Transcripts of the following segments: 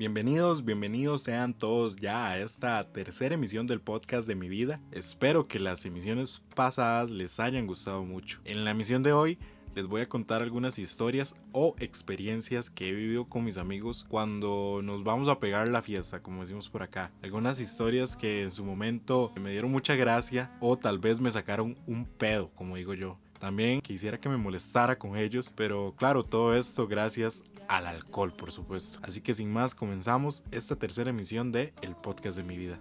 Bienvenidos, bienvenidos sean todos ya a esta tercera emisión del podcast de mi vida. Espero que las emisiones pasadas les hayan gustado mucho. En la emisión de hoy les voy a contar algunas historias o experiencias que he vivido con mis amigos cuando nos vamos a pegar la fiesta, como decimos por acá. Algunas historias que en su momento me dieron mucha gracia o tal vez me sacaron un pedo, como digo yo. También quisiera que me molestara con ellos, pero claro, todo esto gracias al alcohol, por supuesto. Así que sin más, comenzamos esta tercera emisión de El Podcast de mi vida.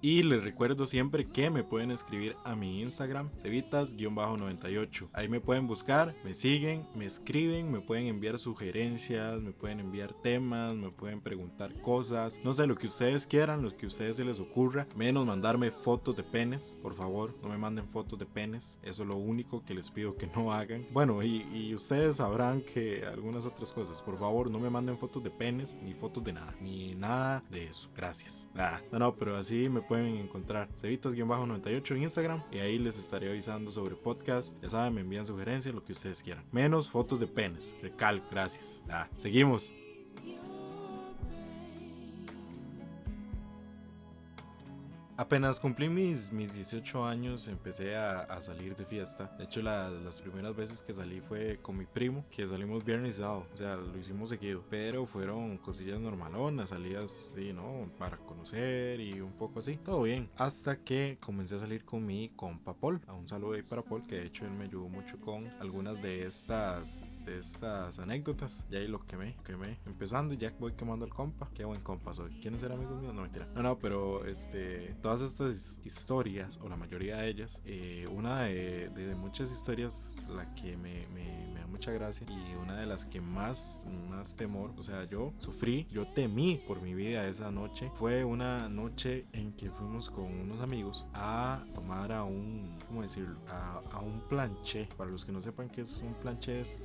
Y les recuerdo siempre que me pueden escribir a mi Instagram, cevitas-98. Ahí me pueden buscar, me siguen, me escriben, me pueden enviar sugerencias, me pueden enviar temas, me pueden preguntar cosas. No sé, lo que ustedes quieran, lo que a ustedes se les ocurra. Menos mandarme fotos de penes, por favor. No me manden fotos de penes. Eso es lo único que les pido que no hagan. Bueno, y, ustedes sabrán que algunas otras cosas. Por favor, no me manden fotos de penes, ni fotos de nada. Ni nada de eso. Gracias. Ah, no, no, pero así me pueden encontrar Cevitas-98 en Instagram y ahí les estaré avisando sobre podcast. Ya saben, me envían sugerencias, lo que ustedes quieran. Menos fotos de penes. Recal, gracias. Ah, seguimos. Apenas cumplí mis, mis 18 años, empecé a, salir de fiesta. De hecho, las primeras veces que salí fue con mi primo, que salimos viernes y sábado. O sea, lo hicimos seguido. Pero fueron cosillas normalonas, salidas, sí, ¿no? Para conocer y un poco así. Todo bien. Hasta que comencé a salir con mi compa Paul. A un saludo ahí para Paul, que de hecho él me ayudó mucho con algunas de estas, de estas anécdotas. Y ahí lo quemé, quemé. Empezando y ya voy quemando el compa. Qué buen compa soy. ¿Quieren ser amigos míos? No, mentira. No, no, pero este todas estas historias, o la mayoría de ellas, eh, una de, muchas historias, la que me, da mucha gracia y una de las que más, más temor, o sea, yo sufrí, yo temí por mi vida esa noche, fue una noche en que fuimos con unos amigos a tomar a un, ¿cómo decirlo? A, un planché. Para los que no sepan qué es un planché, es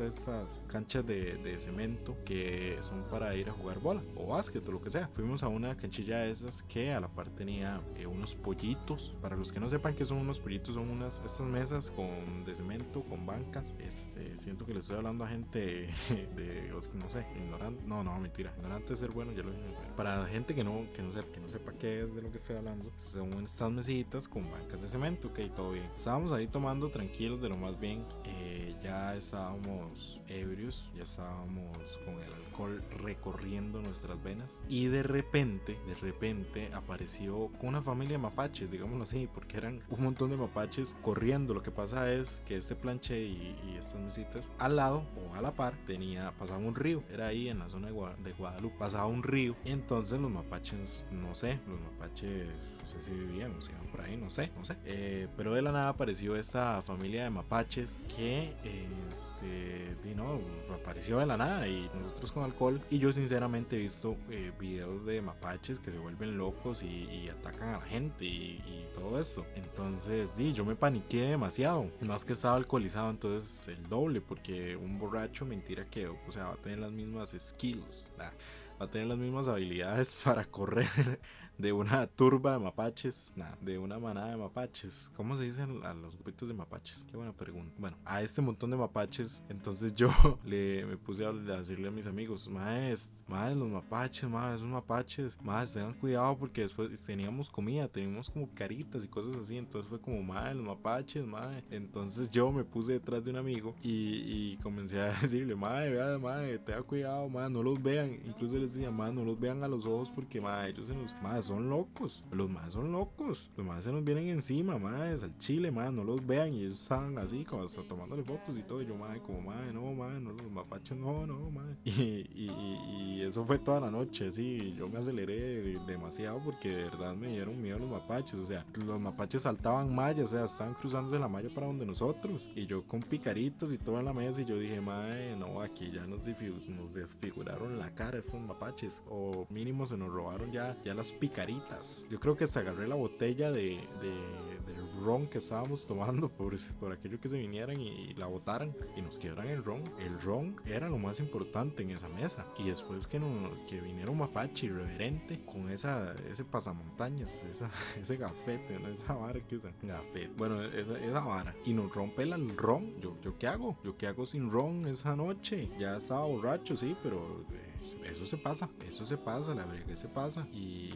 canchas de, de cemento que son para ir a jugar bola o básquet o lo que sea. Fuimos a una canchilla de esas que a la par tenía eh, unos pollitos. Para los que no sepan que son unos pollitos, son unas estas mesas con de cemento, con bancas. Este, siento que le estoy hablando a gente de, no sé, ignorante. No, no, mentira. Ignorante de ser bueno, ya lo dije. Para gente que no, que no sepa, que no sepa qué es de lo que estoy hablando, son estas mesitas con bancas de cemento, ok, todo bien. Estábamos ahí tomando tranquilos de lo más bien. Eh, ya estábamos ebrios, ya estábamos con el alcohol recorriendo nuestras venas. Y de repente, de repente apareció una familia de mapaches, digámoslo así, porque eran un montón de mapaches corriendo. Lo que pasa es que este planche y, estas mesitas al lado o a la par tenía, pasaba un río, era ahí en la zona de, Guadalupe, pasaba un río. Y entonces los mapaches, no sé, los mapaches no sé si vivían o si iban por ahí, no sé, no sé. Eh, pero de la nada apareció esta familia de mapaches que, este, no, apareció de la nada y nosotros con alcohol. Y yo sinceramente he visto eh, videos de mapaches que se vuelven locos y, atacan a la gente y, todo esto. Entonces, di, yo me paniqué demasiado. Más que estaba alcoholizado, entonces el doble, porque un borracho, mentira que, o sea, va a tener las mismas skills, va a tener las mismas habilidades para correr de una turba de mapaches, nada, de una manada de mapaches. ¿Cómo se dicen a los grupitos de mapaches? Qué buena pregunta. Bueno, a este montón de mapaches, entonces yo le me puse a, decirle a mis amigos, más, más los mapaches, más esos mapaches, más tengan cuidado porque después teníamos comida, teníamos como caritas y cosas así, entonces fue como, más los mapaches, más. Entonces yo me puse detrás de un amigo y, comencé a decirle, madre, vea, madre, tenga cuidado, madre, no los vean. Incluso les decía, madre, no los vean a los ojos porque, madre, ellos se nos, madre, son locos. Los más son locos. Los más se nos vienen encima, más al chile, más no los vean. Y ellos estaban así, como hasta tomándole fotos y todo. Y yo, madre, como, madre, no, madre, no, los mapaches, no, no, madre. Y, y, eso fue toda la noche, sí. Yo me aceleré demasiado porque de verdad me dieron miedo los mapaches. O sea, los mapaches saltaban mallas, o sea, estaban cruzándose la malla para donde nosotros. Y yo con picaritas y todo en la mesa. Y yo dije, madre, no, aquí ya nos, nos desfiguraron la cara esos mapaches. O mínimo se nos robaron ya, ya las picaritas picaritas. Yo creo que se agarré la botella de, del ron que estábamos tomando por, por aquello que se vinieran y, la botaran y nos quedaran el ron. El ron era lo más importante en esa mesa. Y después que, no, que viniera un mapache irreverente con esa, ese pasamontañas, esa, ese gafete, esa vara que usan. Gafete. Bueno, esa, esa vara. Y nos rompe el ron. ¿Yo, ¿Yo qué hago? ¿Yo qué hago sin ron esa noche? Ya estaba borracho, sí, pero... Eh, eso se pasa, eso se pasa, la verdad que se pasa y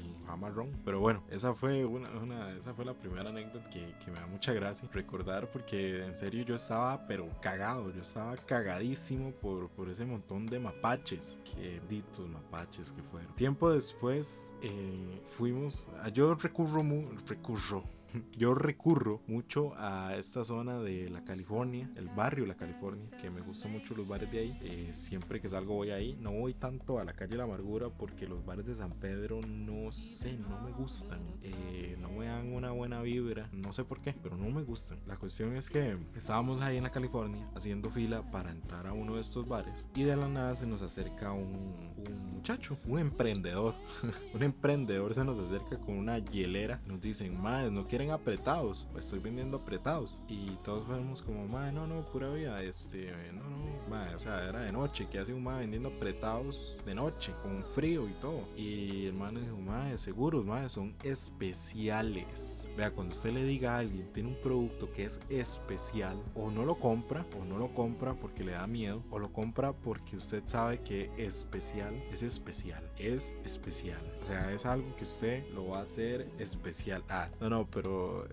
ron Pero bueno, esa fue una, una, esa fue la primera anécdota que, que, me da mucha gracia recordar porque en serio yo estaba pero cagado, yo estaba cagadísimo por, por ese montón de mapaches, que ditos mapaches que fueron. Tiempo después eh, fuimos, yo recurro, recurro yo recurro mucho a esta zona de la California, el barrio de la California, que me gustan mucho los bares de ahí. Eh, siempre que salgo voy ahí. No voy tanto a la calle La Amargura porque los bares de San Pedro no sé, no me gustan. Eh, no me dan una buena vibra. No sé por qué, pero no me gustan. La cuestión es que estábamos ahí en la California haciendo fila para entrar a uno de estos bares y de la nada se nos acerca un, un muchacho, un emprendedor. un emprendedor se nos acerca con una hielera. Nos dicen, más no quieren apretados, estoy vendiendo apretados. Y todos fuimos como, madre, no, no, pura vida, este, no, no, madre, o sea, era de noche, que hace un madre vendiendo apretados de noche, con frío y todo. Y el man dijo, madre, seguros, madre, son especiales. Vea, cuando usted le diga a alguien, tiene un producto que es especial, o no lo compra, o no lo compra porque le da miedo, o lo compra porque usted sabe que especial es especial, es especial. Sea, es algo que usted lo va a hacer especial. Ah, no, no, pero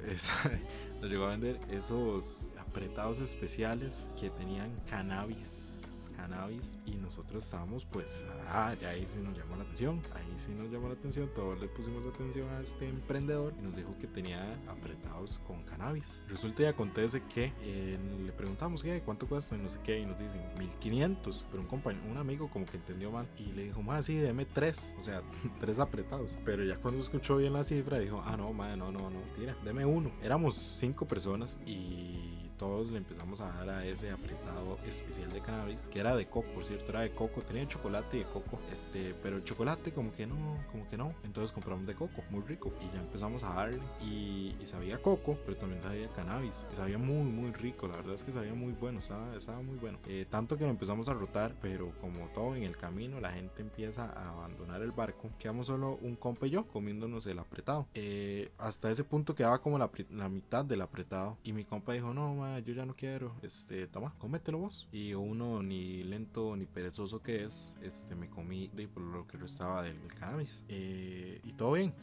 nos llegó a vender esos apretados especiales que tenían cannabis cannabis y nosotros estábamos pues, ah, ahí sí nos llamó la atención, ahí sí nos llamó la atención, todos le pusimos atención a este emprendedor y nos dijo que tenía apretados con cannabis. Resulta y acontece que eh, le preguntamos qué, cuánto cuesta y no sé qué y nos dicen 1500, pero un compañero, un amigo como que entendió mal y le dijo, más sí, deme tres, o sea, tres apretados. Pero ya cuando escuchó bien la cifra dijo, ah, no, madre, no, no, no, tira, deme uno. Éramos cinco personas y todos le empezamos a dar a ese apretado especial de cannabis, que era de coco, por cierto, era de coco, tenía chocolate y de coco, este, pero el chocolate como que no, como que no, entonces compramos de coco, muy rico, y ya empezamos a darle, y, sabía coco, pero también sabía cannabis, y sabía muy, muy rico, la verdad es que sabía muy bueno, estaba, estaba muy bueno, eh, tanto que lo empezamos a rotar, pero como todo en el camino, la gente empieza a abandonar el barco, quedamos solo un compa y yo comiéndonos el apretado, eh, hasta ese punto quedaba como la, la mitad del apretado, y mi compa dijo, no, yo ya no quiero, este, toma, cómetelo vos. Y uno, ni lento ni perezoso que es, este, me comí de por lo que restaba del, cannabis. Eh, y todo bien.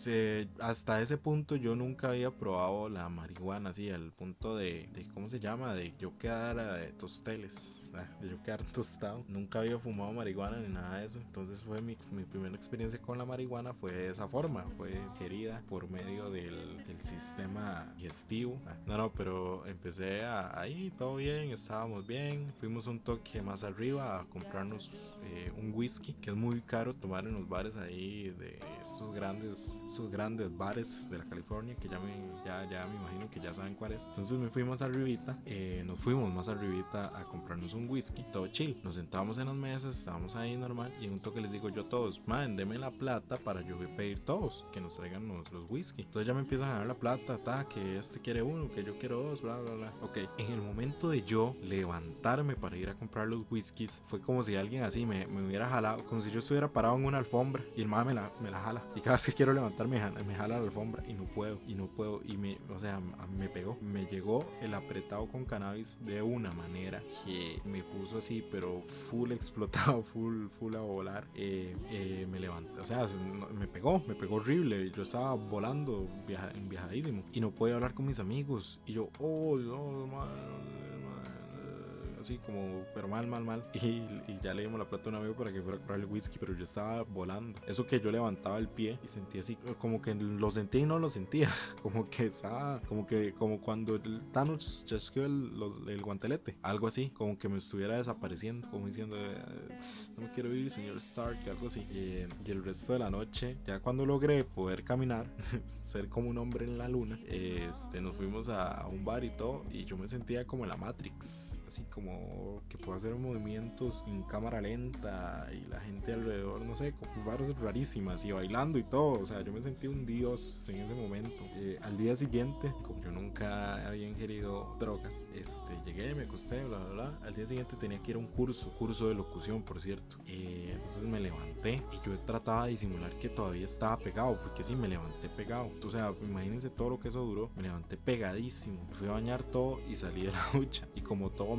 hasta ese punto yo nunca había probado la marihuana, así, al punto de, de ¿cómo se llama? De yo quedar de tosteles de yo quedar tostado. Nunca había fumado marihuana ni nada de eso. Entonces fue mi, mi primera experiencia con la marihuana fue de esa forma. Fue querida por medio del, del sistema digestivo. Ah, no, no, pero empecé a, ahí, todo bien, estábamos bien. Fuimos un toque más arriba a comprarnos eh, un whisky, que es muy caro tomar en los bares ahí de estos grandes, esos grandes bares de la California, que ya me, ya, ya me imagino que ya saben cuáles. Entonces me fuimos arribita, eh, nos fuimos más arribita a comprarnos un whisky, todo chill. Nos sentamos en las mesas, estábamos ahí normal y un toque les digo yo a todos, man, deme la plata para yo pedir todos, que nos traigan los, los whisky. Entonces ya me empiezan a dar la plata, ta, que este quiere uno, que yo quiero dos, bla, bla, bla. Ok, en el momento de yo levantarme para ir a comprar los whiskies, fue como si alguien así me, me hubiera jalado, como si yo estuviera parado en una alfombra y el man me la, me la jala. Y cada vez que quiero levantarme, me jala la alfombra y no puedo, y no puedo. Y me, o sea, me pegó, me llegó el apretado con cannabis de una manera que me puso así, pero full explotado, full, full a volar. Eh, eh, me levanté, o sea, me pegó, me pegó horrible. Yo estaba volando, viaja, viajadísimo, y no podía hablar con mis amigos. Y yo, oh, no, man así como, pero mal, mal, mal. Y, ya le dimos la plata a un amigo para que fuera a comprar el whisky, pero yo estaba volando. Eso que yo levantaba el pie y sentía así, como que lo sentía y no lo sentía. Como que estaba, como que, como cuando Thanos chasqueó el, el guantelete. Algo así, como que me estuviera desapareciendo, como diciendo, eh, no me quiero vivir, señor Stark, algo así. Y, el resto de la noche, ya cuando logré poder caminar, ser como un hombre en la luna, este, nos fuimos a, a un bar y todo, y yo me sentía como en la Matrix, así como como que puedo hacer movimientos en cámara lenta y la gente alrededor, no sé, como barras rarísimas y bailando y todo. O sea, yo me sentí un dios en ese momento. Eh, al día siguiente, como yo nunca había ingerido drogas, este, llegué, me acosté, bla, bla, bla. Al día siguiente tenía que ir a un curso, curso de locución, por cierto. Eh, entonces me levanté y yo trataba de disimular que todavía estaba pegado, porque sí, me levanté pegado. O sea, imagínense todo lo que eso duró. Me levanté pegadísimo. fui a bañar todo y salí de la ducha. Y como todo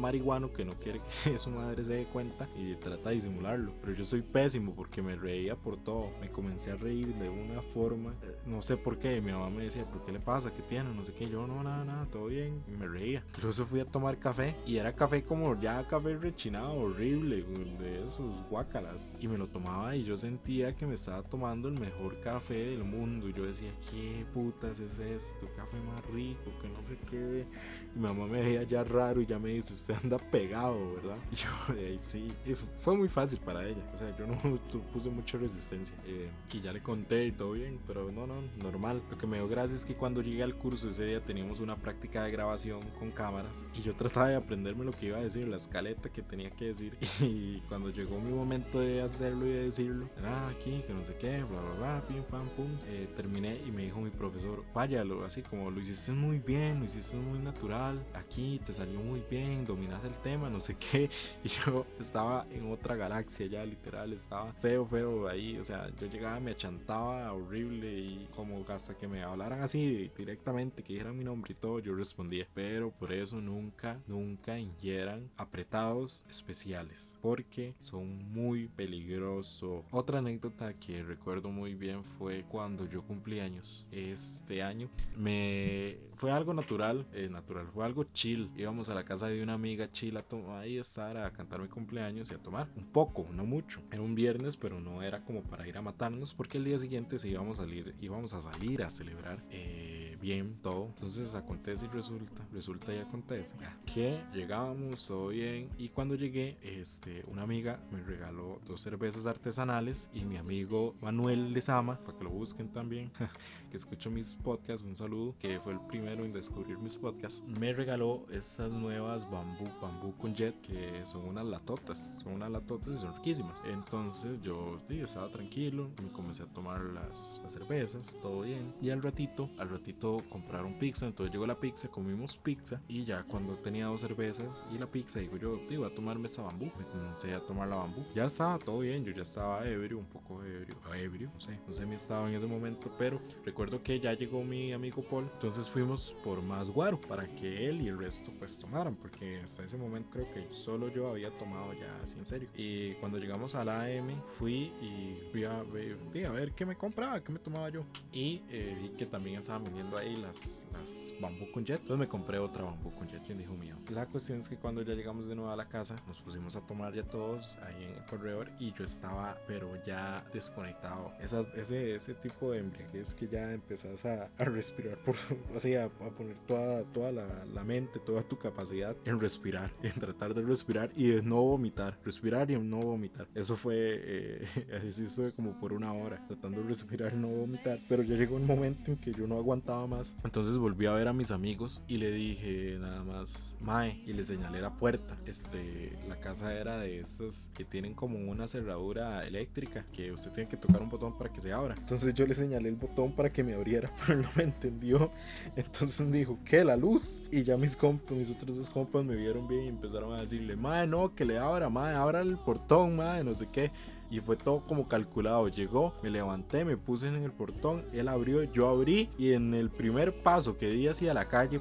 que no quiere que su madre se dé cuenta y trata de disimularlo. Pero yo soy pésimo porque me reía por todo. Me comencé a reír de una forma, eh, no sé por qué. Mi mamá me decía, ¿por qué le pasa? ¿Qué tiene? No sé qué. Yo, no, nada, nada, todo bien. Y me reía. Incluso fui a tomar café y era café como ya café rechinado, horrible, de esos guácalas. Y me lo tomaba y yo sentía que me estaba tomando el mejor café del mundo. Y yo decía, ¿qué putas es esto? Café más rico, que no sé qué. Y mi mamá me veía ya raro y ya me dice, usted anda pegado, ¿verdad? Y yo, sí. Y fue muy fácil para ella. O sea, yo no puse mucha resistencia. Eh, y ya le conté y todo bien, pero no, no, normal. Lo que me dio gracia es que cuando llegué al curso ese día teníamos una práctica de grabación con cámaras y yo trataba de aprenderme lo que iba a decir, la escaleta que tenía que decir. Y cuando llegó mi momento de hacerlo y de decirlo, aquí, que no sé qué, bla, bla, bla, pim, pam, pum, eh, terminé y me dijo mi profesor, váyalo, así como lo hiciste muy bien, lo hiciste muy natural, aquí te salió muy bien, dominas el tema, no sé qué. Y yo estaba en otra galaxia ya, literal, estaba feo, feo ahí, o sea, yo llegaba, me achantaba horrible y como hasta que me hablaran así directamente, que dijeran mi nombre y todo, yo respondía. Pero por eso nunca, nunca ingieran apretados especiales, porque son muy peligrosos. Otra anécdota que recuerdo muy bien fue cuando yo cumplí años. Este año me fue algo natural, eh, natural, fue algo chill. Íbamos a la casa de una amiga chill a ahí estar a cantar mi cumpleaños y a tomar un poco, no mucho. Era un viernes, pero no era como para ir a matarnos, porque el día siguiente se íbamos a salir, íbamos a salir a celebrar. Eh, bien todo. Entonces acontece y resulta, resulta y acontece que llegábamos todo bien y cuando llegué, este, una amiga me regaló dos cervezas artesanales y mi amigo Manuel Lezama, para que lo busquen también, que escucho mis podcasts, un saludo, que fue el primero en descubrir mis podcasts, me regaló estas nuevas bambú, bambú con jet, que son unas latotas, son unas latotas y son riquísimas. Entonces yo sí, estaba tranquilo, me comencé a tomar las, las cervezas, todo bien, y al ratito, al ratito compraron pizza, entonces llegó la pizza, comimos pizza y ya cuando tenía dos cervezas y la pizza, digo yo, iba a tomarme esa bambú, me comencé a tomar la bambú. Ya estaba todo bien, yo ya estaba ebrio, un poco ebrio, ebrio, no sé, no sé mi estado en ese momento, pero recuerdo que ya llegó mi amigo Paul, entonces fuimos por más guaro para que él y el resto pues tomaran, porque hasta ese momento creo que solo yo había tomado ya así en serio. Y cuando llegamos a la AM fui y fui a ver, a ver qué me compraba, qué me tomaba yo. Y eh, vi que también estaban vendiendo ahí las, las bambú con jet. Entonces me compré otra bambú con jet, quien dijo mío. La cuestión es que cuando ya llegamos de nuevo a la casa, nos pusimos a tomar ya todos ahí en el corredor y yo estaba, pero ya desconectado. Esa, ese, ese tipo de embriaguez que ya empezás a, a respirar, por, así a, a, poner toda, toda la, la, mente, toda tu capacidad en respirar, en tratar de respirar y de no vomitar. Respirar y no vomitar. Eso fue, eh, así estuve como por una hora, tratando de respirar y no vomitar. Pero ya llegó un momento en que yo no aguantaba más entonces volví a ver a mis amigos y le dije nada más, Mae, y le señalé la puerta. Este, la casa era de estas que tienen como una cerradura eléctrica que usted tiene que tocar un botón para que se abra. Entonces yo le señalé el botón para que me abriera, pero no me entendió. Entonces dijo, ¿qué? La luz. Y ya mis compas, mis otros dos compas me vieron bien y empezaron a decirle, Mae, no, que le abra, Mae, abra el portón, Mae, no sé qué y fue todo como calculado. Llegó, me levanté, me puse en el portón, él abrió, yo abrí y en el primer paso que di hacia la calle,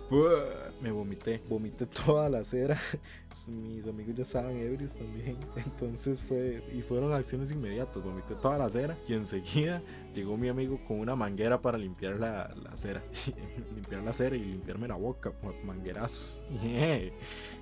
me vomité, vomité toda la acera. Mis amigos ya estaban ebrios también, entonces fue y fueron acciones inmediatas, vomité toda la acera y enseguida llegó mi amigo con una manguera para limpiar la, la acera, limpiar la acera y limpiarme la boca, manguerazos.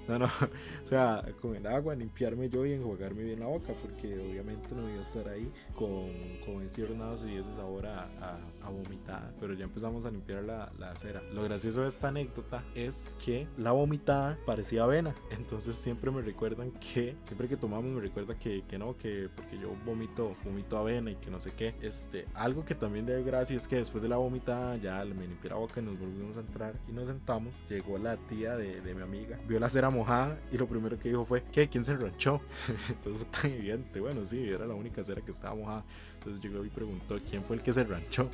No, no, o sea, con el agua limpiarme yo y enjuagarme bien la boca, porque obviamente no iba a estar ahí con, con enciernados y ese sabor a, a, a, vomitada. Pero ya empezamos a limpiar la, la, acera. Lo gracioso de esta anécdota es que la vomitada parecía avena. Entonces siempre me recuerdan que, siempre que tomamos me recuerda que, que no, que porque yo vomito, vomito avena y que no sé qué. Este, Algo que también de gracia es que después de la vomitada ya me limpié la boca y nos volvimos a entrar y nos sentamos. Llegó la tía de, de mi amiga, vio la cera mojada y lo primero que dijo fue, ¿qué? ¿Quién se ranchó? Entonces fue tan evidente. Bueno, sí, era la única cera que estaba mojada. Entonces llegó y preguntó, ¿quién fue el que se ranchó?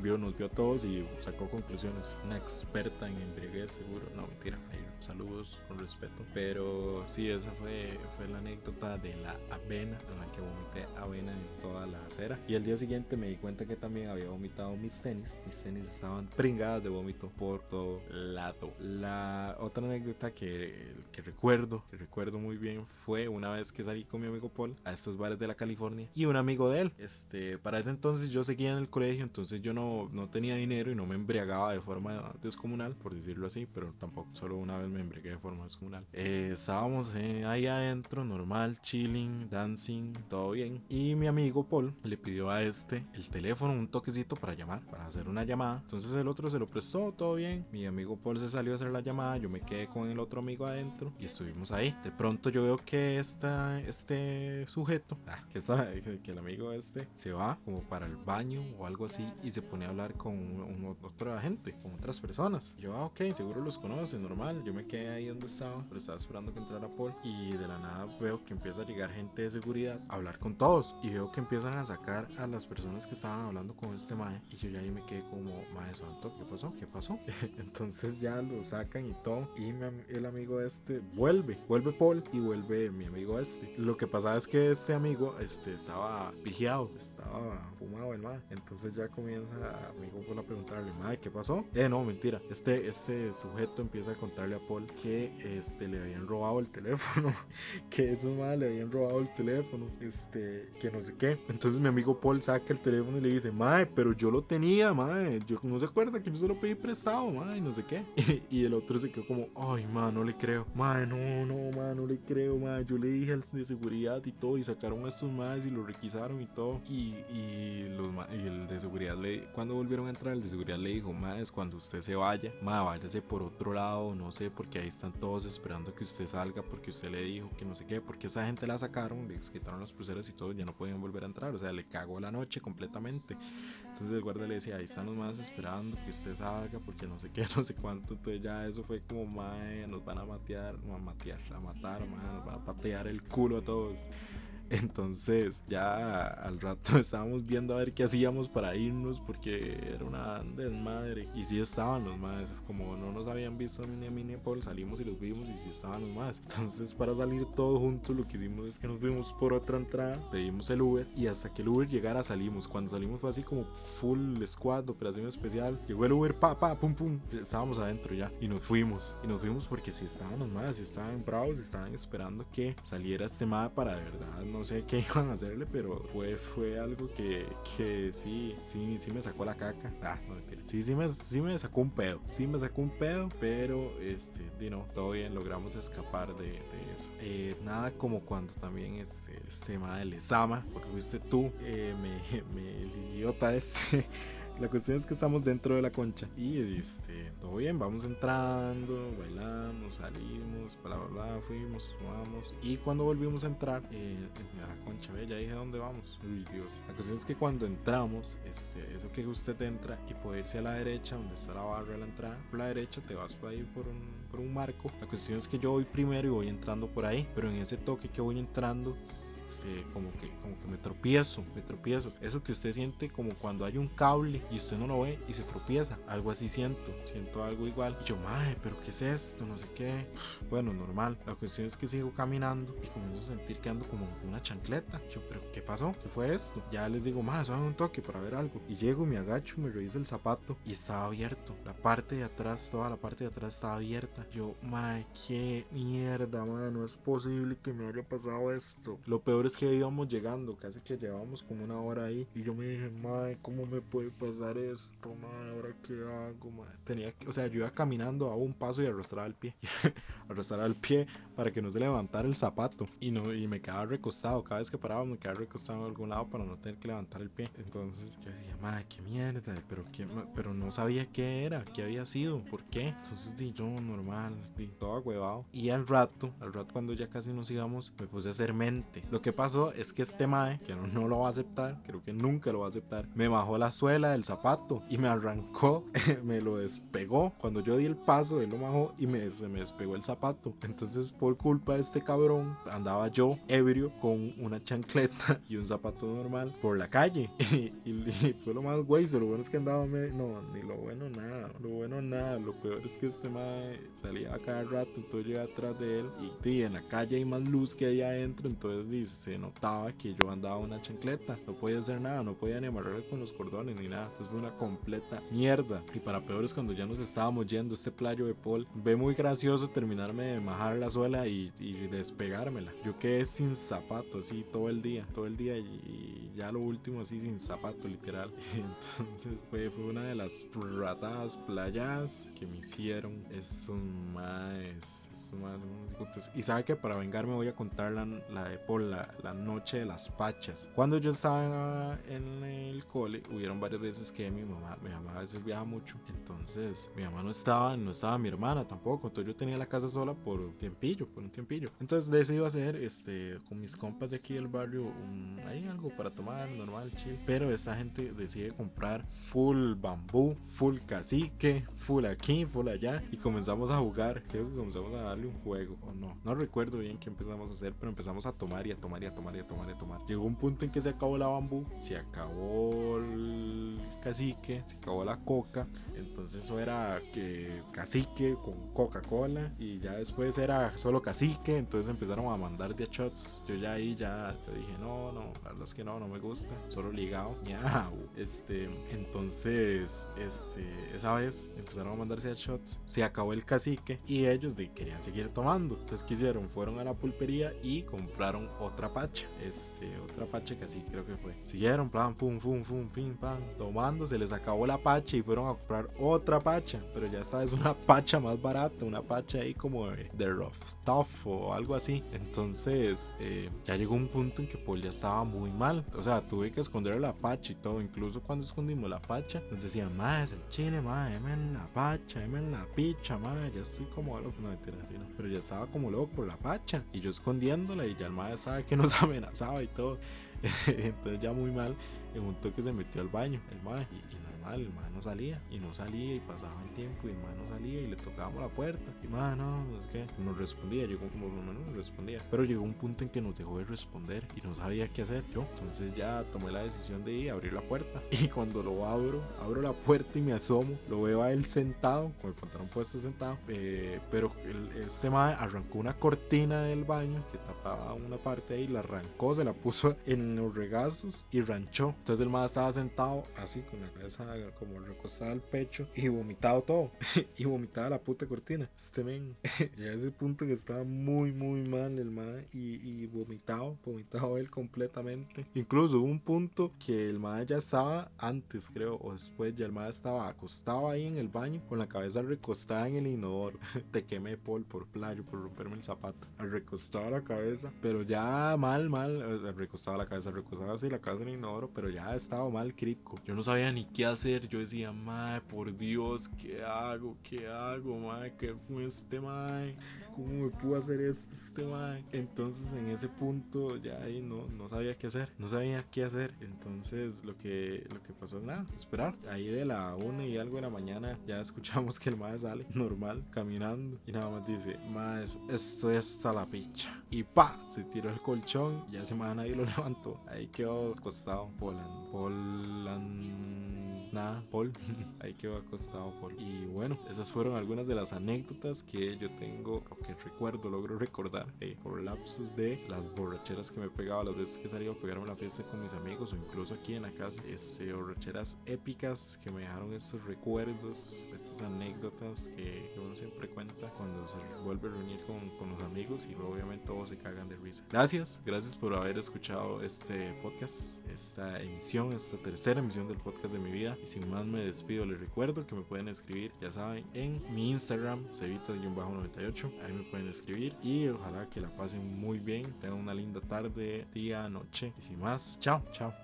Vio, nos vio a todos y sacó conclusiones. Una experta en embriaguez, seguro. No, mentira. Saludos con respeto. Pero sí, esa fue, fue la anécdota de la avena, en la que vomité avena en toda la acera. Y al día siguiente me di cuenta que también había vomitado mis tenis. Mis tenis estaban pringadas de vómito por todo lado. La otra anécdota que, que recuerdo, que recuerdo muy bien, fue una vez que salí con mi amigo Paul a estos bares de la California y un amigo de él. Este, para ese entonces yo seguía en el colegio, entonces yo no no, tenía dinero y no me embriagaba de forma descomunal, por decirlo así, pero tampoco solo una vez me embriagué de forma descomunal. Eh, estábamos eh, ahí adentro, normal, chilling, dancing, todo bien. Y mi amigo Paul le pidió a este el teléfono, un toquecito para llamar, para hacer una llamada. Entonces el otro se lo prestó, todo bien. Mi amigo Paul se salió a hacer la llamada, yo me quedé con el otro amigo adentro y estuvimos ahí. De pronto yo veo que esta, este sujeto, ah, que, está, que el amigo este se va como para el baño o algo así y se pone a hablar con un, otro agente, con otras personas. Yo, ah, ok, seguro los conoce, normal. Yo me quedé ahí donde estaba, pero estaba esperando que entrara Paul. Y de la nada veo que empieza a llegar gente de seguridad a hablar con todos. Y veo que empiezan a sacar a las personas que estaban hablando con este mae. Y yo ya ahí me quedé como, mae santo, ¿qué pasó? ¿Qué pasó? Entonces ya lo sacan y todo. Y el amigo este vuelve, vuelve Paul y vuelve mi amigo este. Lo que pasa es que este amigo este, estaba vigiado, estaba fumado el mae. Entonces ya comienza amigo Paul a preguntarle, madre, ¿qué pasó? Eh, no, mentira. Este, este sujeto empieza a contarle a Paul que este, le habían robado el teléfono, que esos madre le habían robado el teléfono, este, que no sé qué. Entonces mi amigo Paul saca el teléfono y le dice, madre, pero yo lo tenía, madre, yo no se acuerda que yo se lo pedí prestado, madre, no sé qué. Y, el otro se quedó como, ay, madre, no le creo, madre, no, no, madre, no le creo, madre. Yo le dije al de seguridad y todo, y sacaron a estos madres y lo requisaron y todo. Y, y, los, y el de seguridad le, cuando volvieron a entrar, el de seguridad le dijo, es cuando usted se vaya, ma, váyase por otro lado, no sé, porque ahí están todos esperando que usted salga, porque usted le dijo que no sé qué, porque esa gente la sacaron, le quitaron los pulseras y todo, ya no podían volver a entrar, o sea, le cagó la noche completamente. Entonces el guardia le decía, ahí están los más esperando que usted salga, porque no sé qué, no sé cuánto, entonces ya eso fue como, mae, nos van a matear, a matear, a matar, nos van a patear el culo a todos. Entonces ya al rato estábamos viendo a ver qué hacíamos para irnos porque era una desmadre. Y sí estaban los más, como no nos habían visto ni a Paul, salimos y los vimos y sí estaban los más. Entonces para salir todos juntos lo que hicimos es que nos fuimos por otra entrada, pedimos el Uber y hasta que el Uber llegara salimos. Cuando salimos fue así como full squad, operación especial. Llegó el Uber, pa, pa, pum, pum. Estábamos adentro ya y nos fuimos. Y nos fuimos porque sí estaban los más, sí estaban bravos, estaban esperando que saliera este mapa para de verdad no sé qué iban a hacerle, pero fue, fue algo que, que sí, sí, sí me sacó la caca. Ah, no mentira. Sí, sí me, sí me sacó un pedo. Sí me sacó un pedo, pero este, you know, todo bien, logramos escapar de, eso. Eh, nada como cuando también este, este tema de Lesama, porque fuiste tú, eh, me, me, el idiota este. La cuestión es que estamos dentro de la concha y este, todo bien, vamos entrando, bailamos, salimos, bla bla bla, fuimos, vamos y cuando volvimos a entrar eh, a la concha, ve, ya dije dónde vamos. Uy, Dios. La cuestión es que cuando entramos, este, eso que usted entra y puede irse a la derecha, donde está la barra de la entrada, por la derecha te vas por ahí por un, por un marco. La cuestión es que yo voy primero y voy entrando por ahí, pero en ese toque que voy entrando este, como, que, como que me tropiezo, me tropiezo. Eso que usted siente como cuando hay un cable y usted no lo ve y se tropieza. Algo así siento, siento algo igual. Y yo, madre, pero ¿qué es esto? No sé qué. Bueno, normal. La cuestión es que sigo caminando y comienzo a sentir que ando como una chancleta. Yo, pero ¿qué pasó? ¿Qué fue esto? Ya les digo, más, suave un toque para ver algo. Y llego, me agacho, me reviso el zapato y estaba abierto. La parte de atrás, toda la parte de atrás estaba abierta. Yo, madre, qué mierda, madre, no es posible que me haya pasado esto. Lo peor es que íbamos llegando, casi que llevábamos como una hora ahí. Y yo me dije, madre, ¿cómo me puede pasar esto, madre, ahora qué hago, madre. Tenía que, o sea, yo iba caminando a un paso y arrastraba el pie, arrastraba el pie para que no se levantara el zapato y no y me quedaba recostado, cada vez que paraba me quedaba recostado en algún lado para no tener que levantar el pie. Entonces yo decía, madre, qué mierda, pero qué, pero no sabía qué era, qué había sido, por qué. Entonces di yo normal, di todo agüevado. Y al rato, al rato cuando ya casi nos íbamos, me puse a hacer mente. Lo que pasó es que este mae, que no, no lo va a aceptar, creo que nunca lo va a aceptar, me bajó la suela del zapato y me arrancó, me lo despegó. Cuando yo di el paso, él lo bajó y me, se me despegó el zapato. Entonces, por culpa de este cabrón, andaba yo ebrio con una chancleta y un zapato normal por la calle. Y, fue lo más güey. Lo bueno es que andaba, no, ni lo bueno nada, lo bueno nada. Lo peor es que este mae salía a cada rato, entonces yo atrás de él y, en la calle hay más luz que ahí adentro, entonces dice, notaba que yo andaba una chancleta. No podía hacer nada, no podía ni amarrar con los cordones ni nada. Entonces fue una completa mierda. Y para peor es cuando ya nos estábamos yendo este playo de Paul, ve muy gracioso terminarme de majar la suela y, despegármela. Yo quedé sin zapato así todo el día, todo el día y, ya lo último así sin zapato literal. Entonces fue, fue una de las ratadas playas que me hicieron. Es un más, es un más. Y sabe que para vengarme voy a contar la, la de Paul, la, la noche de las pachas. Cuando yo estaba en el cole, hubieron varias veces que mi mamá, mi mamá a veces viaja mucho. Entonces mi mamá no estaba, no estaba mi hermana tampoco. Entonces yo tenía la casa sola por un tiempillo, por un tiempillo. Entonces decido hacer este, con mis compas de aquí del barrio, hay algo para tomar, normal, chill. Pero esta gente decide comprar full bambú, full cacique, full aquí, full allá. Y comenzamos a jugar. Creo que comenzamos a darle un juego, o no. No recuerdo bien qué empezamos a hacer, pero empezamos a tomar y a tomar y a tomar y a tomar y a tomar. Llegó un punto en que se acabó la bambú, se acabó el cacique, se acabó la coca. Entonces eso era que cacique con Coca-Cola. Y ya después era solo cacique. Entonces empezaron a mandar de shots. Yo ya ahí ya yo dije, no, no, la verdad es que no, no me gusta. Solo ligado. Este, entonces, este, esa vez empezaron a mandarse de shots. Se acabó el cacique y ellos de, querían seguir tomando. Entonces, ¿qué hicieron? Fueron a la pulpería y compraron otra pacha. Este, otra pacha que así creo que fue. Siguieron, plan, pum, pum, pum, pim, pam, tomando. Se les acabó la pacha y fueron a comprar otra pacha. Pero ya esta es una pacha más barata. Una pacha ahí como de, de rough stuff o algo así. Entonces, eh, ya llegó un punto en que Paul ya estaba muy mal. O sea, tuve que esconder la pacha y todo. Incluso cuando escondimos la pacha, nos decían, más el chile, más, en la pacha, en la picha, más, ya estoy como loco. No, mentira, así no. Pero ya estaba como loco por la pacha. Y yo escondiéndola y ya el madre sabe que amenazaba y todo. Entonces ya muy mal, en un toque se metió al baño, el madre. Y, el man no salía y no salía y pasaba el tiempo y el man no salía y le tocábamos la puerta y man no, no sé qué, no respondía, llegó como no respondía, pero llegó un punto en que nos dejó de responder y no sabía qué hacer yo, entonces ya tomé la decisión de ir a abrir la puerta y cuando lo abro, abro la puerta y me asomo, lo veo a él sentado, con el pantalón puesto sentado, eh, pero el, este man arrancó una cortina del baño que tapaba una parte ahí, la arrancó, se la puso en los regazos y ranchó, entonces el man estaba sentado así con la cabeza como recostado al pecho y vomitado todo. y vomitaba la puta cortina. Este men, ya a ese punto que estaba muy, muy mal el mae y, y, vomitado, vomitado él completamente. Incluso hubo un punto que el mae ya estaba antes, creo, o después, ya el mae estaba acostado ahí en el baño con la cabeza recostada en el inodoro. Te quemé Paul por playo, por romperme el zapato. Recostado la cabeza, pero ya mal, mal, recostado la cabeza, recostado así la cabeza en el inodoro, pero ya estaba mal crítico. Yo no sabía ni qué hacer yo decía, madre, por Dios, ¿qué hago? ¿Qué hago, madre? ¿Qué fue este, madre? ¿Cómo me pudo hacer esto, este, madre? Entonces, en ese punto, ya ahí no, no sabía qué hacer. No sabía qué hacer. Entonces, lo que, lo que pasó es nada, esperar. Ahí de la una y algo de la mañana, ya escuchamos que el madre sale normal, caminando. Y nada más dice, madre, esto está la picha. Y pa, se tiró el colchón. Y ese madre nadie lo levantó. Ahí quedó acostado, Polan. Polan nada, Paul. Ahí quedó acostado Paul. Y bueno, esas fueron algunas de las anécdotas que yo tengo o que recuerdo, logro recordar eh, por lapsos de las borracheras que me he pegado las veces que salido a pegarme una fiesta con mis amigos o incluso aquí en la casa. Este, borracheras épicas que me dejaron estos recuerdos, estas anécdotas que, uno siempre cuenta cuando se vuelve a reunir con, con los amigos y obviamente todos se cagan de risa. Gracias, gracias por haber escuchado este podcast, esta emisión, esta tercera emisión del podcast de mi vida. Y sin más me despido, les recuerdo que me pueden escribir, ya saben, en mi Instagram, cevita-98. Ahí me pueden escribir y ojalá que la pasen muy bien, tengan una linda tarde, día, noche. Y sin más, chao, chao.